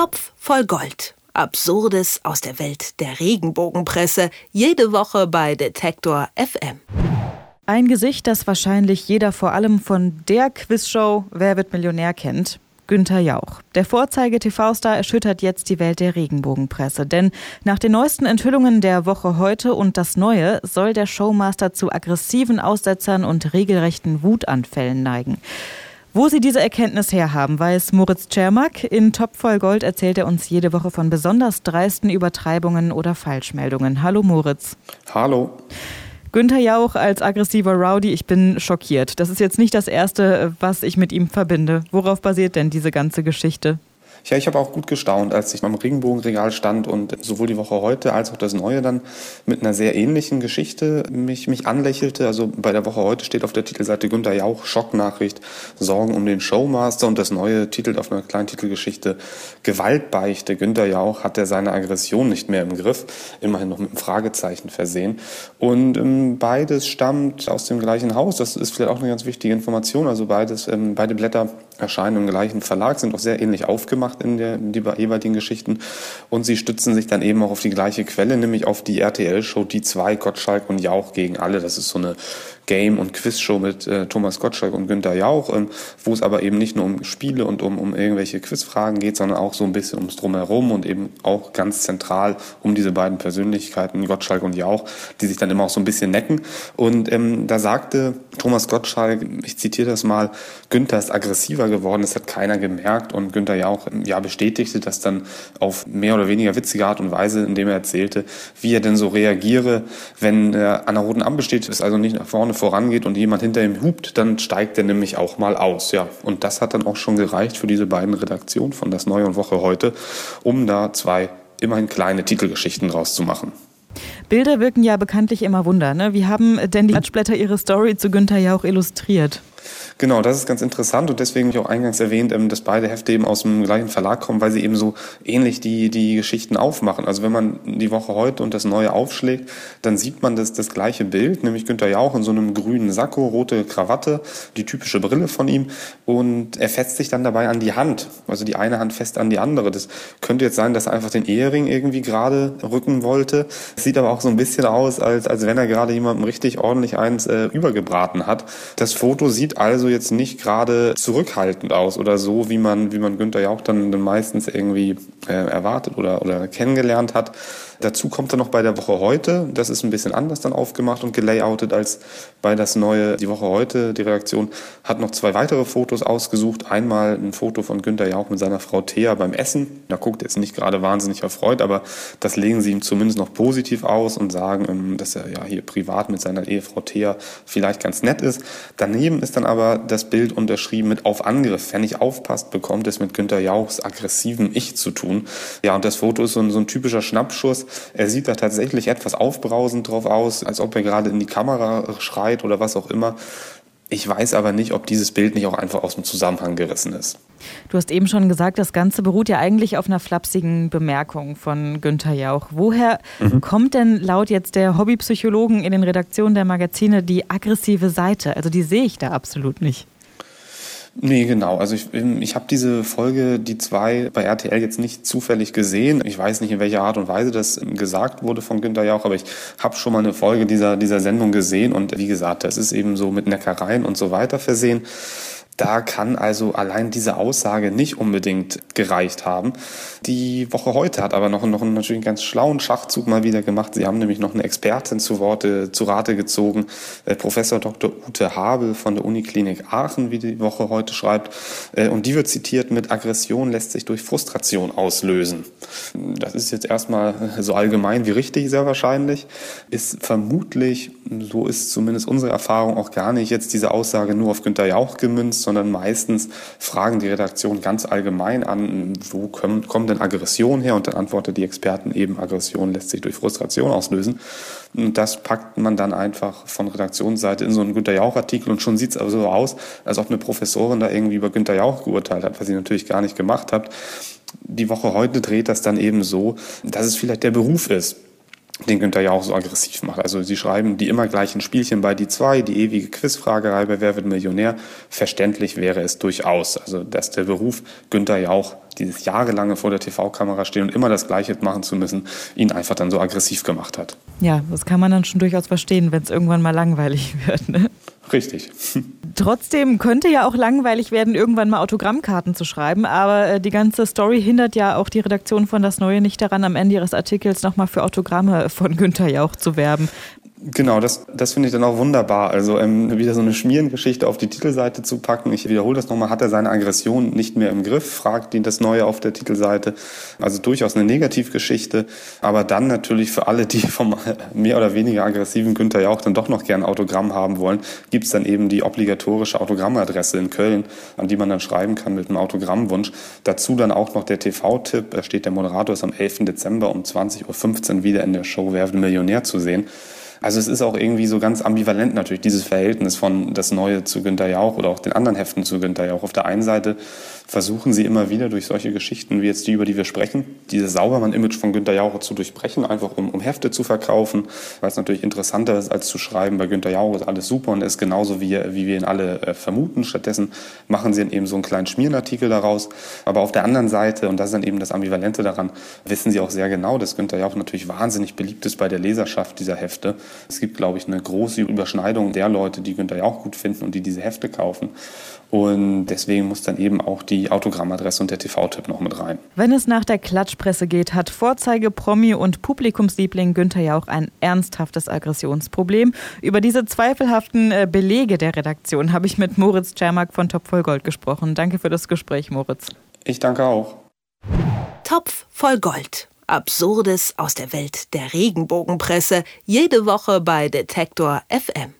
Topf voll Gold. Absurdes aus der Welt der Regenbogenpresse. Jede Woche bei Detektor FM. Ein Gesicht, das wahrscheinlich jeder vor allem von der Quizshow Wer wird Millionär kennt. Günter Jauch. Der Vorzeige-TV-Star erschüttert jetzt die Welt der Regenbogenpresse. Denn nach den neuesten Enthüllungen der Woche heute und das Neue soll der Showmaster zu aggressiven Aussetzern und regelrechten Wutanfällen neigen. Wo Sie diese Erkenntnis herhaben, weiß Moritz Czermak. In Top voll Gold erzählt er uns jede Woche von besonders dreisten Übertreibungen oder Falschmeldungen. Hallo Moritz. Hallo. Günther Jauch als aggressiver Rowdy, ich bin schockiert. Das ist jetzt nicht das Erste, was ich mit ihm verbinde. Worauf basiert denn diese ganze Geschichte? Ja, ich habe auch gut gestaunt, als ich beim Regenbogenregal stand und sowohl die Woche heute als auch das Neue dann mit einer sehr ähnlichen Geschichte mich, mich anlächelte. Also bei der Woche heute steht auf der Titelseite Günter Jauch, Schocknachricht, Sorgen um den Showmaster und das Neue titelt auf einer kleinen Titelgeschichte Gewaltbeichte. Günter Jauch hat er seine Aggression nicht mehr im Griff, immerhin noch mit einem Fragezeichen versehen. Und ähm, beides stammt aus dem gleichen Haus. Das ist vielleicht auch eine ganz wichtige Information. Also beides, ähm, beide Blätter erscheinen im gleichen Verlag, sind auch sehr ähnlich aufgemacht in, der, in die jeweiligen Geschichten. Und sie stützen sich dann eben auch auf die gleiche Quelle, nämlich auf die RTL-Show Die zwei, Gottschalk und Jauch gegen alle. Das ist so eine Game- und Quizshow mit äh, Thomas Gottschalk und Günter Jauch, ähm, wo es aber eben nicht nur um Spiele und um, um irgendwelche Quizfragen geht, sondern auch so ein bisschen ums Drumherum und eben auch ganz zentral um diese beiden Persönlichkeiten, Gottschalk und Jauch, die sich dann immer auch so ein bisschen necken. Und ähm, da sagte Thomas Gottschalk, ich zitiere das mal, Günther ist aggressiver geworden, das hat keiner gemerkt und Günther Jauch ja bestätigte das dann auf mehr oder weniger witzige Art und Weise, indem er erzählte, wie er denn so reagiere, wenn er an der roten Ampel steht, ist also nicht nach vorne vorangeht und jemand hinter ihm hupt, dann steigt er nämlich auch mal aus. Ja, und das hat dann auch schon gereicht für diese beiden Redaktionen von Das Neue und Woche heute, um da zwei immerhin kleine Titelgeschichten draus zu machen. Bilder wirken ja bekanntlich immer Wunder. Ne? Wie haben denn die Klatschblätter ihre Story zu Günther Jauch illustriert? Genau, das ist ganz interessant und deswegen habe ich auch eingangs erwähnt, ähm, dass beide Hefte eben aus dem gleichen Verlag kommen, weil sie eben so ähnlich die, die Geschichten aufmachen. Also wenn man die Woche heute und das Neue aufschlägt, dann sieht man das, das gleiche Bild, nämlich Günter Jauch in so einem grünen Sakko, rote Krawatte, die typische Brille von ihm und er fetzt sich dann dabei an die Hand, also die eine Hand fest an die andere. Das könnte jetzt sein, dass er einfach den Ehering irgendwie gerade rücken wollte. Es sieht aber auch so ein bisschen aus, als, als wenn er gerade jemandem richtig ordentlich eins äh, übergebraten hat. Das Foto sieht also jetzt nicht gerade zurückhaltend aus oder so, wie man, wie man Günther ja auch dann, dann meistens irgendwie äh, erwartet oder, oder kennengelernt hat. Dazu kommt er noch bei der Woche heute. Das ist ein bisschen anders dann aufgemacht und gelayoutet als bei das neue Die Woche heute. Die Redaktion hat noch zwei weitere Fotos ausgesucht. Einmal ein Foto von Günther Jauch mit seiner Frau Thea beim Essen. Da guckt er jetzt nicht gerade wahnsinnig erfreut, aber das legen sie ihm zumindest noch positiv aus und sagen, ähm, dass er ja hier privat mit seiner Ehefrau Thea vielleicht ganz nett ist. Daneben ist dann aber das Bild unterschrieben mit Auf Angriff. Wer nicht aufpasst, bekommt es mit Günther Jauchs aggressivem Ich zu tun. Ja, und das Foto ist so ein, so ein typischer Schnappschuss. Er sieht da tatsächlich etwas aufbrausend drauf aus, als ob er gerade in die Kamera schreit oder was auch immer. Ich weiß aber nicht, ob dieses Bild nicht auch einfach aus dem Zusammenhang gerissen ist. Du hast eben schon gesagt, das Ganze beruht ja eigentlich auf einer flapsigen Bemerkung von Günther Jauch. Woher mhm. kommt denn laut jetzt der Hobbypsychologen in den Redaktionen der Magazine die aggressive Seite? Also die sehe ich da absolut nicht. Nee, genau. Also ich, ähm, ich habe diese Folge, die zwei bei RTL jetzt nicht zufällig gesehen. Ich weiß nicht, in welcher Art und Weise das gesagt wurde von Günter Jauch, aber ich habe schon mal eine Folge dieser, dieser Sendung gesehen und wie gesagt, das ist eben so mit Neckereien und so weiter versehen. Da kann also allein diese Aussage nicht unbedingt gereicht haben. Die Woche heute hat aber noch, noch einen natürlich ganz schlauen Schachzug mal wieder gemacht. Sie haben nämlich noch eine Expertin zu Worte, zu Rate gezogen, äh, Professor Dr. Ute Habel von der Uniklinik Aachen, wie die Woche heute schreibt. Äh, und die wird zitiert mit Aggression lässt sich durch Frustration auslösen. Das ist jetzt erstmal so allgemein wie richtig sehr wahrscheinlich. Ist vermutlich, so ist zumindest unsere Erfahrung auch gar nicht jetzt diese Aussage nur auf Günter Jauch gemünzt, sondern meistens fragen die Redaktion ganz allgemein an, wo kommt, kommt denn Aggression her? Und dann antwortet die Experten eben, Aggression lässt sich durch Frustration auslösen. Und das packt man dann einfach von Redaktionsseite in so einen Günter Jauch-Artikel und schon sieht es aber so aus, als ob eine Professorin da irgendwie über Günter Jauch geurteilt hat, was sie natürlich gar nicht gemacht hat. Die Woche heute dreht das dann eben so, dass es vielleicht der Beruf ist den Günther ja auch so aggressiv macht. Also sie schreiben die immer gleichen Spielchen bei die zwei, die ewige Quizfragerei bei Wer wird Millionär. Verständlich wäre es durchaus. Also dass der Beruf Günther Jauch, dieses jahrelange vor der TV-Kamera stehen und immer das Gleiche machen zu müssen, ihn einfach dann so aggressiv gemacht hat. Ja, das kann man dann schon durchaus verstehen, wenn es irgendwann mal langweilig wird. Ne? Richtig. Trotzdem könnte ja auch langweilig werden, irgendwann mal Autogrammkarten zu schreiben, aber äh, die ganze Story hindert ja auch die Redaktion von Das Neue nicht daran, am Ende ihres Artikels nochmal für Autogramme von Günther Jauch zu werben. Genau, das, das finde ich dann auch wunderbar. Also ähm, wieder so eine Schmierengeschichte auf die Titelseite zu packen. Ich wiederhole das nochmal, hat er seine Aggression nicht mehr im Griff, fragt ihn das Neue auf der Titelseite. Also durchaus eine Negativgeschichte. Aber dann natürlich für alle, die vom mehr oder weniger aggressiven Günther Jauch dann doch noch gern Autogramm haben wollen, gibt's dann eben die obligatorische Autogrammadresse in Köln, an die man dann schreiben kann mit einem Autogrammwunsch. Dazu dann auch noch der TV-Tipp. Da steht der Moderator ist am 11. Dezember um 20.15 Uhr wieder in der Show Wer Millionär zu sehen. Also es ist auch irgendwie so ganz ambivalent natürlich, dieses Verhältnis von das Neue zu Günter Jauch oder auch den anderen Heften zu Günter Jauch. Auf der einen Seite versuchen sie immer wieder durch solche Geschichten wie jetzt die, über die wir sprechen, dieses Saubermann-Image von Günter Jauch zu durchbrechen, einfach um, um Hefte zu verkaufen, weil es natürlich interessanter ist, als zu schreiben, bei Günter Jauch ist alles super und ist genauso, wie, wie wir ihn alle äh, vermuten. Stattdessen machen sie dann eben so einen kleinen Schmierenartikel daraus. Aber auf der anderen Seite, und das ist dann eben das Ambivalente daran, wissen sie auch sehr genau, dass Günter Jauch natürlich wahnsinnig beliebt ist bei der Leserschaft dieser Hefte. Es gibt, glaube ich, eine große Überschneidung der Leute, die Günther Jauch gut finden und die diese Hefte kaufen. Und deswegen muss dann eben auch die Autogrammadresse und der TV-Tipp noch mit rein. Wenn es nach der Klatschpresse geht, hat Vorzeige-Promi und Publikumsliebling Günther Jauch ein ernsthaftes Aggressionsproblem. Über diese zweifelhaften äh, Belege der Redaktion habe ich mit Moritz Czermak von Topf voll Gold gesprochen. Danke für das Gespräch, Moritz. Ich danke auch. Topf voll Gold. Absurdes aus der Welt der Regenbogenpresse. Jede Woche bei Detektor FM.